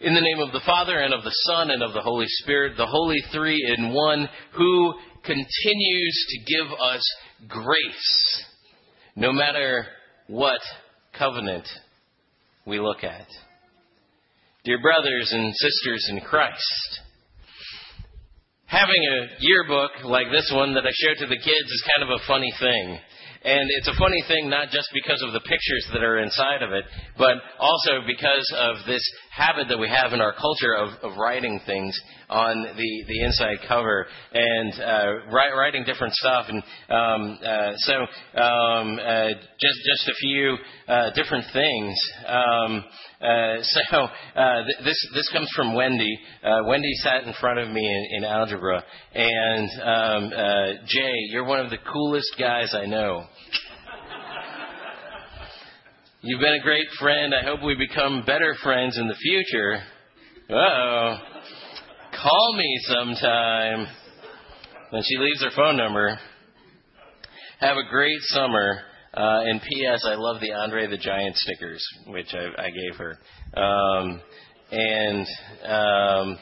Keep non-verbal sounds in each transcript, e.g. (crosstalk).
In the name of the Father, and of the Son, and of the Holy Spirit, the Holy Three in One, who continues to give us grace, no matter what covenant we look at. Dear brothers and sisters in Christ, having a yearbook like this one that I show to the kids is kind of a funny thing. And it's a funny thing, not just because of the pictures that are inside of it, but also because of this habit that we have in our culture of, of writing things on the, the inside cover and uh, write, writing different stuff. And um, uh, so, um, uh, just just a few uh, different things. Um, uh, (laughs) so uh, th- this this comes from Wendy. Wendy sat in front of me in, in algebra, and um, Jay, you're one of the coolest guys I know. You've been a great friend. I hope we become better friends in the future. oh. Call me sometime. When she leaves her phone number. Have a great summer. Uh, and P.S. I love the Andre the Giant stickers, which I, I gave her. Um, and um,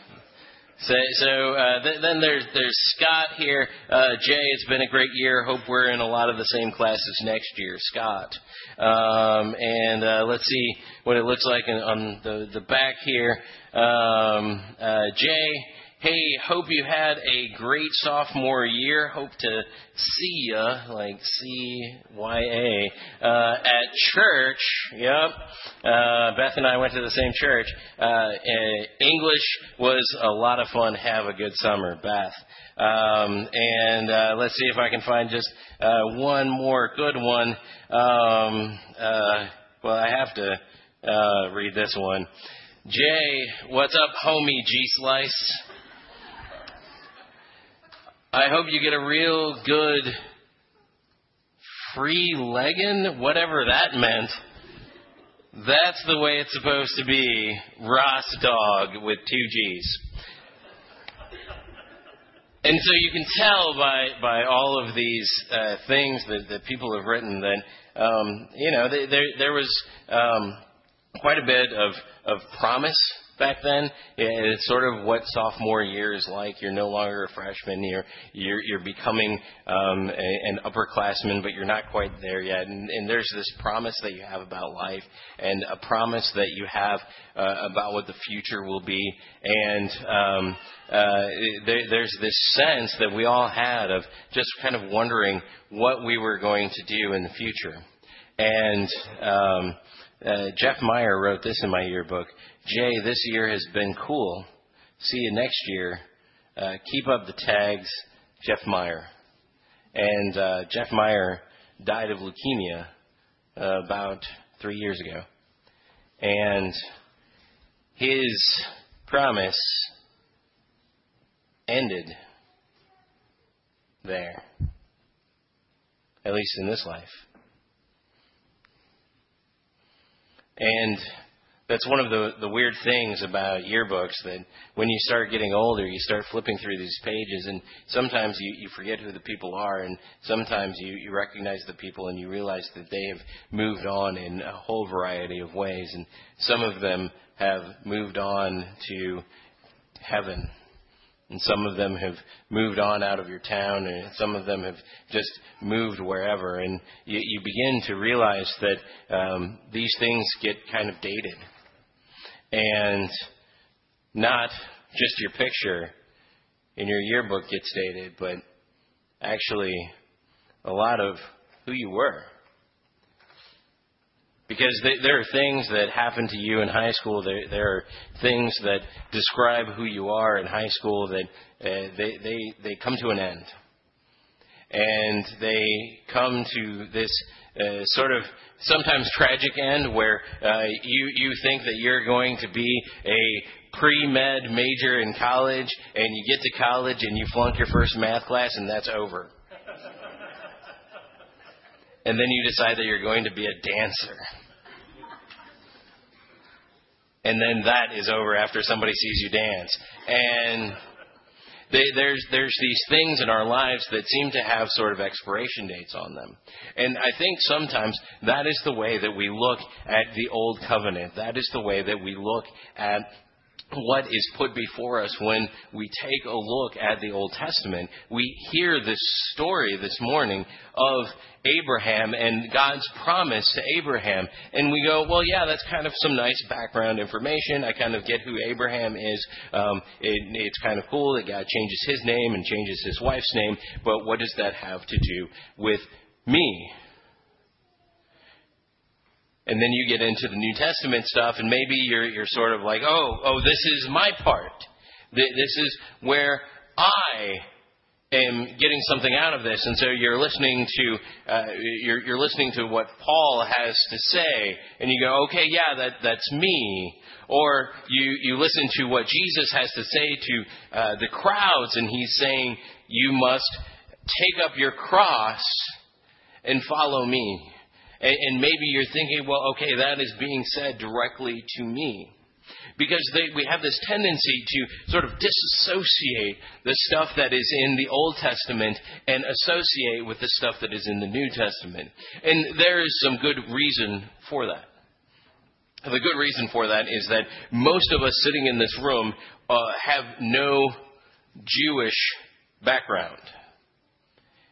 so, so uh, th- then there's there's Scott here. Uh, Jay, it's been a great year. Hope we're in a lot of the same classes next year. Scott, um, and uh, let's see what it looks like in, on the the back here. Um, uh, Jay hey, hope you had a great sophomore year. Hope to see ya, like C Y A, uh, at church. Yep. Uh, Beth and I went to the same church. Uh, English was a lot of fun. Have a good summer, Beth. Um, and uh, let's see if I can find just uh, one more good one. Um, uh, well, I have to uh, read this one. Jay, what's up, homie G Slice? I hope you get a real good free legging, whatever that meant. That's the way it's supposed to be. Ross dog with two G's. And so you can tell by, by all of these uh, things that, that people have written that, um, you know, there, there was um, quite a bit of, of promise back then. It's sort of what sophomore year is like. You're no longer a freshman. You're you're, you're becoming um, a, an upperclassman, but you're not quite there yet. And, and there's this promise that you have about life, and a promise that you have uh, about what the future will be. And um, uh, there, there's this sense that we all had of just kind of wondering what we were going to do in the future. And um, uh, Jeff Meyer wrote this in my yearbook. Jay, this year has been cool. See you next year. Uh, keep up the tags, Jeff Meyer. And uh, Jeff Meyer died of leukemia uh, about three years ago. And his promise ended there, at least in this life. And that's one of the, the weird things about yearbooks that when you start getting older, you start flipping through these pages, and sometimes you, you forget who the people are, and sometimes you, you recognize the people and you realize that they have moved on in a whole variety of ways, and some of them have moved on to heaven. And some of them have moved on out of your town, and some of them have just moved wherever. And you, you begin to realize that um, these things get kind of dated and not just your picture in your yearbook gets dated, but actually a lot of who you were. Because there are things that happen to you in high school. There, there are things that describe who you are in high school that uh, they, they, they come to an end. And they come to this uh, sort of sometimes tragic end where uh, you you think that you're going to be a pre-med major in college and you get to college and you flunk your first math class and that's over. and then you decide that you're going to be a dancer. And then that is over after somebody sees you dance. And they, there's, there's these things in our lives that seem to have sort of expiration dates on them. And I think sometimes that is the way that we look at the Old Covenant. That is the way that we look at what is put before us when we take a look at the Old Testament. We hear this story this morning of Abraham and God's promise to Abraham. And we go, well, yeah, that's kind of some nice background information. I kind of get who Abraham is. Um, it, it's kind of cool that God changes his name and changes his wife's name. But what does that have to do with me? And then you get into the New Testament stuff, and maybe you're you're sort of like, oh, oh, this is my part. This is where I am getting something out of this, and so you're listening to uh, you're you're listening to what Paul has to say, and you go, okay, yeah, that that's me. Or you you listen to what Jesus has to say to uh, the crowds, and he's saying, you must take up your cross and follow me. And, and maybe you're thinking, well, okay, that is being said directly to me. Because they, we have this tendency to sort of disassociate the stuff that is in the Old Testament and associate with the stuff that is in the New Testament. And there is some good reason for that. The good reason for that is that most of us sitting in this room uh, have no Jewish background.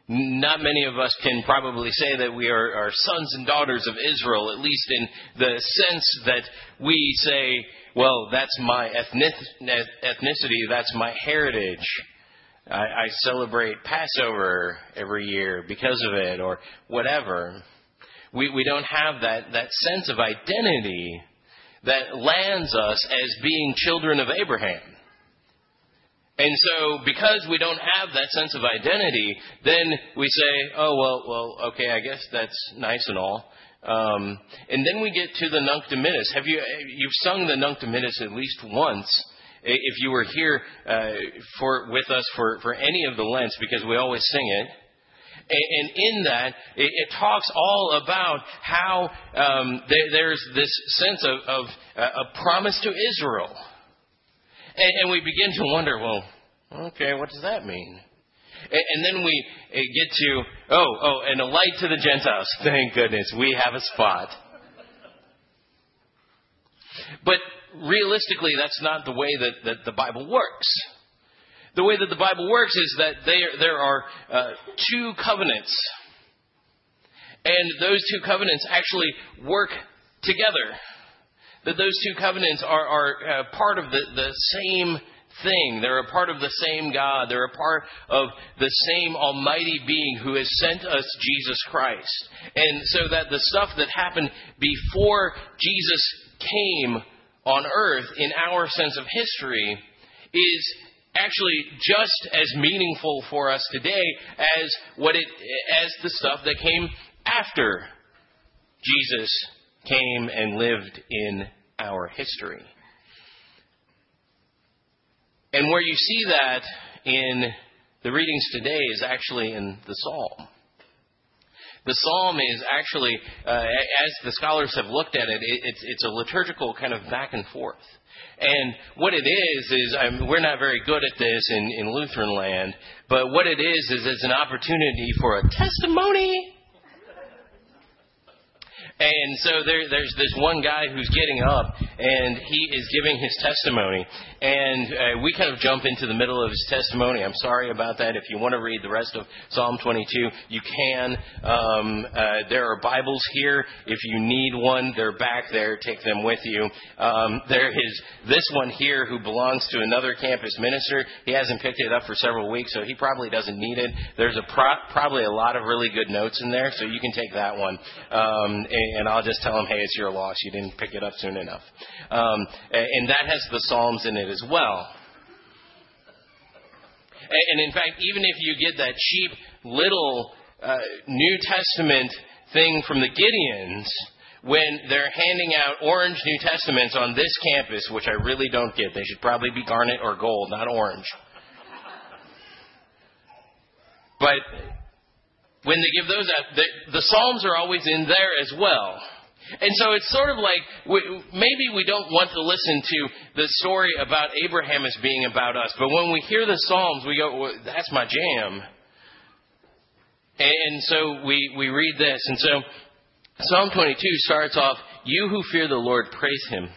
Not many of us can probably say that we are, are, sons and daughters of Israel, at least in the sense that we say, well, that's my ethnicity, that's my heritage. I, I celebrate Passover every year because of it, or whatever. We, we don't have that, that sense of identity that lands us as being children of Abraham. And so, because we don't have that sense of identity, then we say, oh, well, well, okay, I guess that's nice and all. Um, and then we get to the Nunc Dimittis. Have you, you've sung the Nunc Dimittis at least once if you were here uh, for, with us for, for any of the Lents, because we always sing it. And in that, it, talks all about how um, there's this sense of, of uh, a promise to Israel. And, and we begin to wonder, well, okay, what does that mean? And, then we uh, get to, oh, oh, and a light to the Gentiles. (laughs) Thank goodness, we have a spot. But realistically, that's not the way that, that the Bible works. The way that the Bible works is that there, there are uh, two covenants. And those two covenants actually work together that those two covenants are, are uh, part of the, the same thing. They're a part of the same God. They're a part of the same Almighty Being who has sent us Jesus Christ. And so that the stuff that happened before Jesus came on earth in our sense of history is actually just as meaningful for us today as what it as the stuff that came after Jesus came and lived in our history. And where you see that in the readings today is actually in the psalm. The psalm is actually, uh, as the scholars have looked at it, it it's, it's, a liturgical kind of back and forth. And what it is, is I mean, we're not very good at this in, in Lutheran land, but what it is, is it's an opportunity for a testimony and so there, there's this one guy who's getting up and he is giving his testimony. And uh, we kind of jump into the middle of his testimony. I'm sorry about that. If you want to read the rest of Psalm 22, you can. Um, uh, there are Bibles here. If you need one, they're back there. Take them with you. Um, there is this one here who belongs to another campus minister. He hasn't picked it up for several weeks, so he probably doesn't need it. There's a pro- probably a lot of really good notes in there, so you can take that one. Um, and I'll just tell him, hey, it's your loss. You didn't pick it up soon enough. Um, and that has the Psalms in it as well. And in fact, even if you get that cheap little uh, New Testament thing from the Gideons, when they're handing out orange New Testaments on this campus, which I really don't get, they should probably be garnet or gold, not orange. But when they give those out, the, the Psalms are always in there as well. And so it's sort of like we, maybe we don't want to listen to the story about Abraham as being about us, but when we hear the Psalms, we go, well, "That's my jam." And so we we read this, and so Psalm 22 starts off, "You who fear the Lord, praise Him."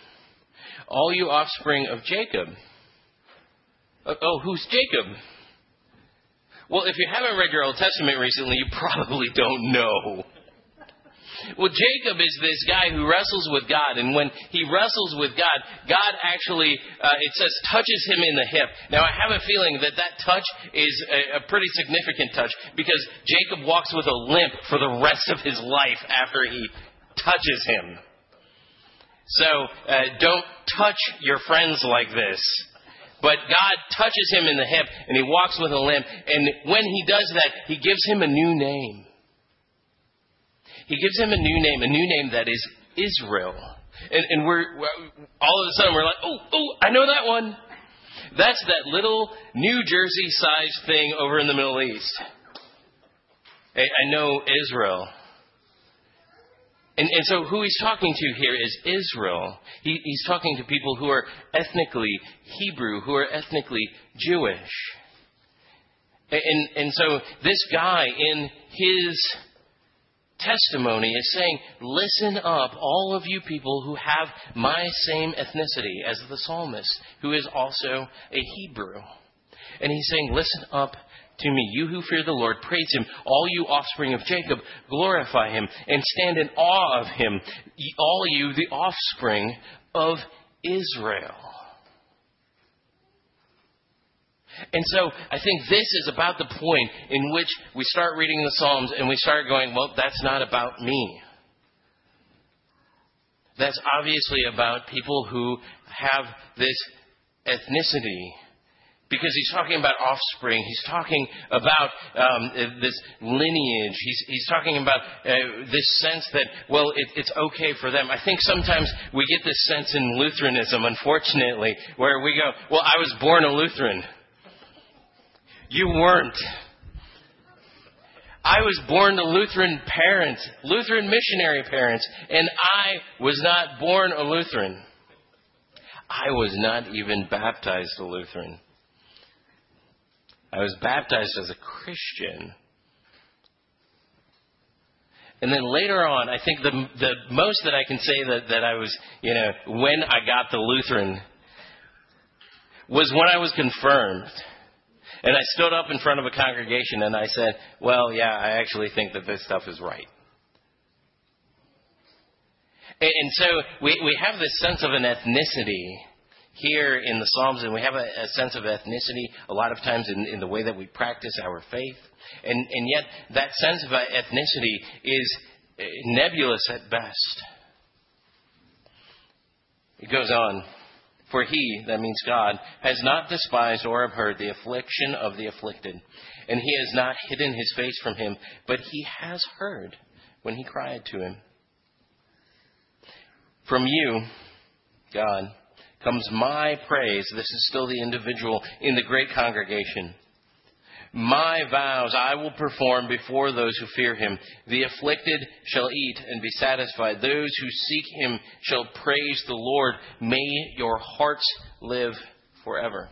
all you offspring of Jacob. Uh, oh, who's Jacob? Well, if you haven't read your Old Testament recently, you probably don't know. Well, Jacob is this guy who wrestles with God, and when he wrestles with God, God actually, uh, it says, touches him in the hip. Now, I have a feeling that that touch is a, a pretty significant touch because Jacob walks with a limp for the rest of his life after he touches him. So, uh, don't touch your friends like this. But God touches him in the hip and he walks with a limp. And when he does that, he gives him a new name. He gives him a new name, a new name that is Israel. And, and we're, all of a sudden we're like, oh, oh, I know that one. That's that little New Jersey sized thing over in the Middle East. I, I know Israel. And, and, so who he's talking to here is Israel. He, he's talking to people who are ethnically Hebrew, who are ethnically Jewish. And, and so this guy in his testimony is saying, listen up, all of you people who have my same ethnicity as the psalmist, who is also a Hebrew. And he's saying, listen up to me, you who fear the Lord, praise him. All you offspring of Jacob, glorify him and stand in awe of him. All you, the offspring of Israel. And so I think this is about the point in which we start reading the Psalms and we start going, well, that's not about me. That's obviously about people who have this ethnicity. Because he's talking about offspring. He's talking about um, this lineage. He's, he's talking about uh, this sense that, well, it, it's okay for them. I think sometimes we get this sense in Lutheranism, unfortunately, where we go, well, I was born a Lutheran. You weren't. I was born to Lutheran parents, Lutheran missionary parents, and I was not born a Lutheran. I was not even baptized a Lutheran. I was baptized as a Christian. And then later on, I think the, the most that I can say that, that I was, you know, when I got the Lutheran was when I was confirmed. And I stood up in front of a congregation and I said, Well, yeah, I actually think that this stuff is right. And, so we, we have this sense of an ethnicity here in the Psalms, and we have a, a sense of ethnicity a lot of times in, in, the way that we practice our faith. And, and yet, that sense of uh, ethnicity is uh, nebulous at best. It goes on. For he, that means God, has not despised or abhorred the affliction of the afflicted, and he has not hidden his face from him, but he has heard when he cried to him. From you, God, comes my praise. This is still the individual in the great congregation. My vows I will perform before those who fear him. The afflicted shall eat and be satisfied. Those who seek him shall praise the Lord. May your hearts live forever.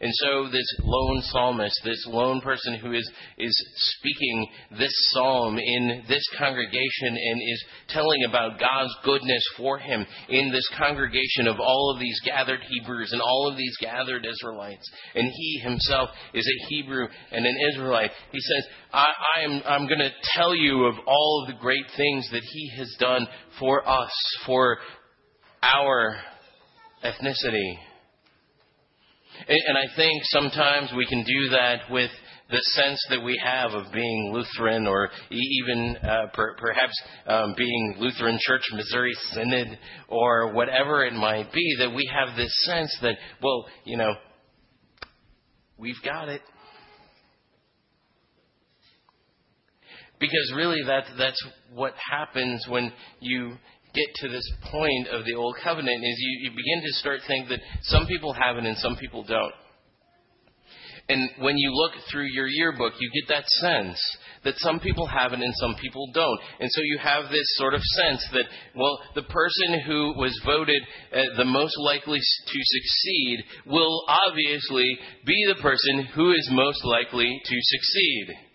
And so this lone psalmist, this lone person who is, is speaking this psalm in this congregation and is telling about God's goodness for him in this congregation of all of these gathered Hebrews and all of these gathered Israelites. And he himself is a Hebrew and an Israelite. He says, I, am, I'm going to tell you of all of the great things that he has done for us, for our ethnicity and, I think sometimes we can do that with the sense that we have of being Lutheran or even uh, per, perhaps um, being Lutheran Church Missouri Synod or whatever it might be, that we have this sense that, well, you know, we've got it. Because really, that, that's what happens when you get to this point of the old covenant is you, you begin to start thinking that some people have it and some people don't. And when you look through your yearbook, you get that sense that some people have it and some people don't. And so you have this sort of sense that, well, the person who was voted uh, the most likely to succeed will obviously be the person who is most likely to succeed.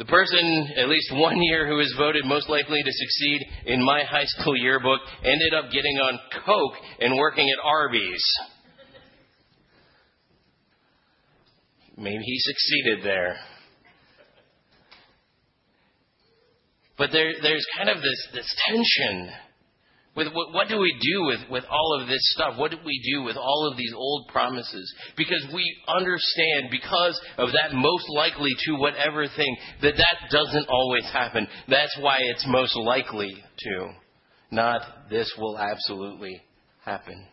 The person, at least one year, who was voted most likely to succeed in my high school yearbook ended up getting on Coke and working at Arby's. Maybe he succeeded there. But there, there's kind of this, this tension with what, what, do we do with, with all of this stuff? What do we do with all of these old promises? Because we understand, because of that most likely to whatever thing, that that doesn't always happen. That's why it's most likely to. Not this will absolutely happen.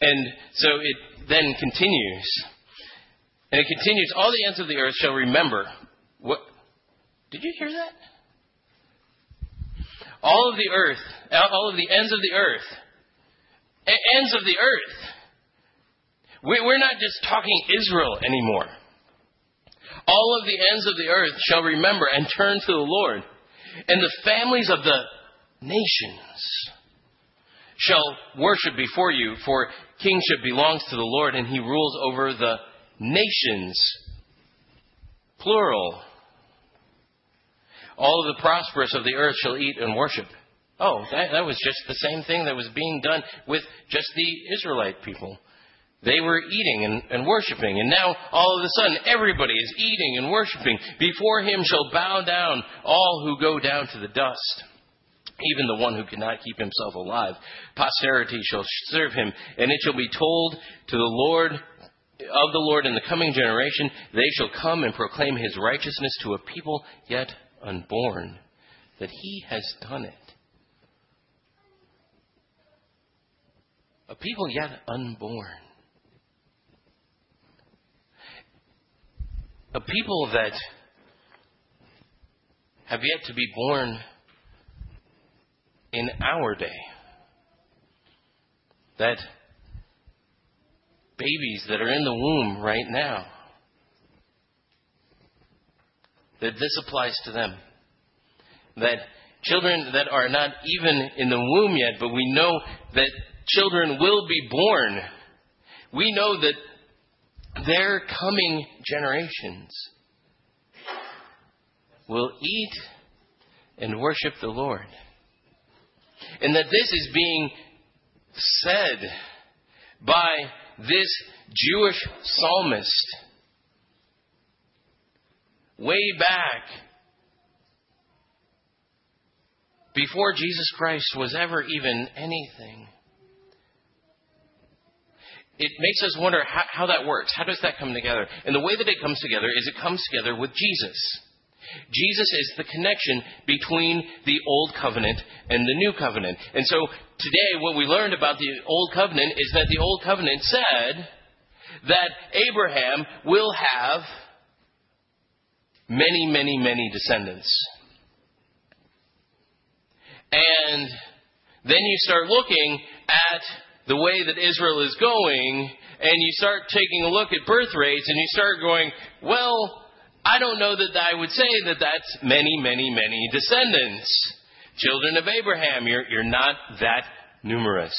And so it then continues. And it continues, all the ends of the earth shall remember. What? Did you hear that? All of the earth, all of the ends of the earth, ends of the earth. We're not just talking Israel anymore. All of the ends of the earth shall remember and turn to the Lord, and the families of the nations shall worship before you, for kingship belongs to the Lord, and he rules over the nations. Plural. All of the prosperous of the earth shall eat and worship. Oh, that, that was just the same thing that was being done with just the Israelite people. They were eating and, and worshiping, and now all of a sudden everybody is eating and worshiping. Before him shall bow down all who go down to the dust even the one who cannot keep himself alive. Posterity shall serve him, and it shall be told to the Lord of the Lord in the coming generation, they shall come and proclaim his righteousness to a people yet unborn, that he has done it. A people yet unborn. A people that have yet to be born in our day. That babies that are in the womb right now that this applies to them. That children that are not even in the womb yet, but we know that children will be born. We know that their coming generations will eat and worship the Lord. And that this is being said by this Jewish psalmist way back before Jesus Christ was ever even anything. It makes us wonder how, how, that works. How does that come together? And the way that it comes together is it comes together with Jesus. Jesus is the connection between the Old Covenant and the New Covenant. And so today, what we learned about the Old Covenant is that the Old Covenant said that Abraham will have many, many, many descendants. And then you start looking at the way that Israel is going, and you start taking a look at birth rates, and you start going, well, I don't know that I would say that that's many, many, many descendants. Children of Abraham, you're, you're not that numerous.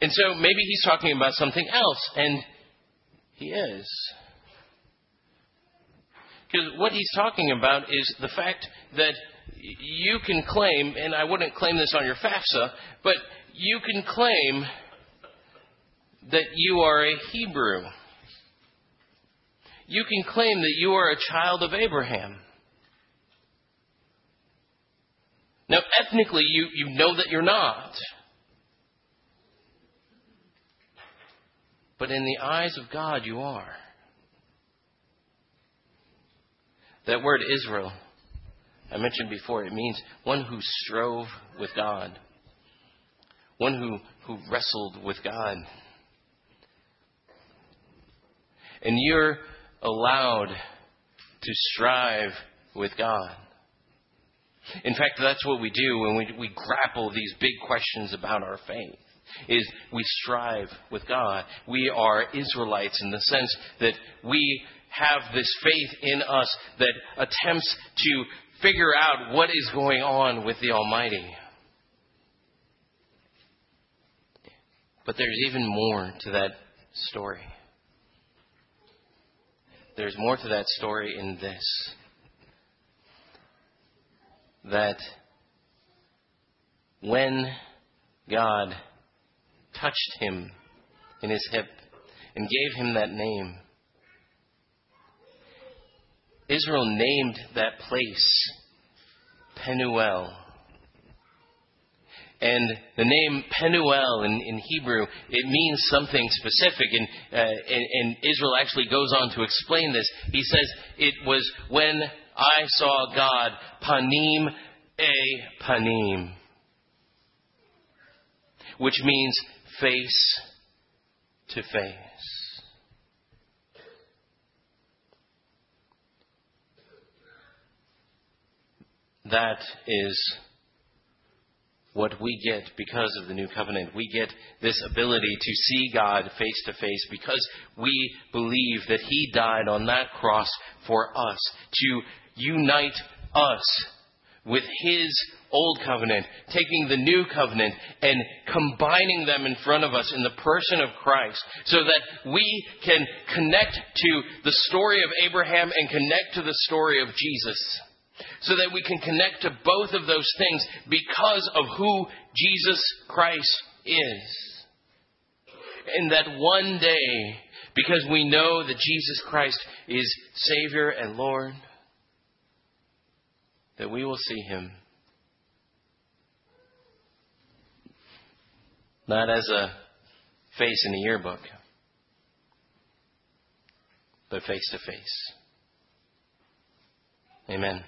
And so maybe he's talking about something else, and he is. Because what he's talking about is the fact that you can claim, and I wouldn't claim this on your FAFSA, but you can claim that you are a Hebrew. You can claim that you are a child of Abraham. Now, ethnically, you, you know that you're not. But in the eyes of God, you are. That word Israel, I mentioned before, it means one who strove with God, one who, who wrestled with God. And you're allowed to strive with God. In fact, that's what we do when we, we grapple these big questions about our faith. Is we strive with God. We are Israelites in the sense that we have this faith in us that attempts to figure out what is going on with the Almighty. But there's even more to that story. there's more to that story in this that when God touched him in his hip and gave him that name, Israel named that place Penuel. And the name Penuel in, in Hebrew, it means something specific. And, uh, and, and Israel actually goes on to explain this. He says, It was when I saw God, panim a panim, which means face to face. That is what we get because of the new covenant. We get this ability to see God face to face because we believe that He died on that cross for us, to unite us with His old covenant, taking the new covenant and combining them in front of us in the person of Christ so that we can connect to the story of Abraham and connect to the story of Jesus so that we can connect to both of those things because of who Jesus Christ is. And that one day, because we know that Jesus Christ is Savior and Lord, that we will see Him not as a face in a yearbook, but face to face. Amen.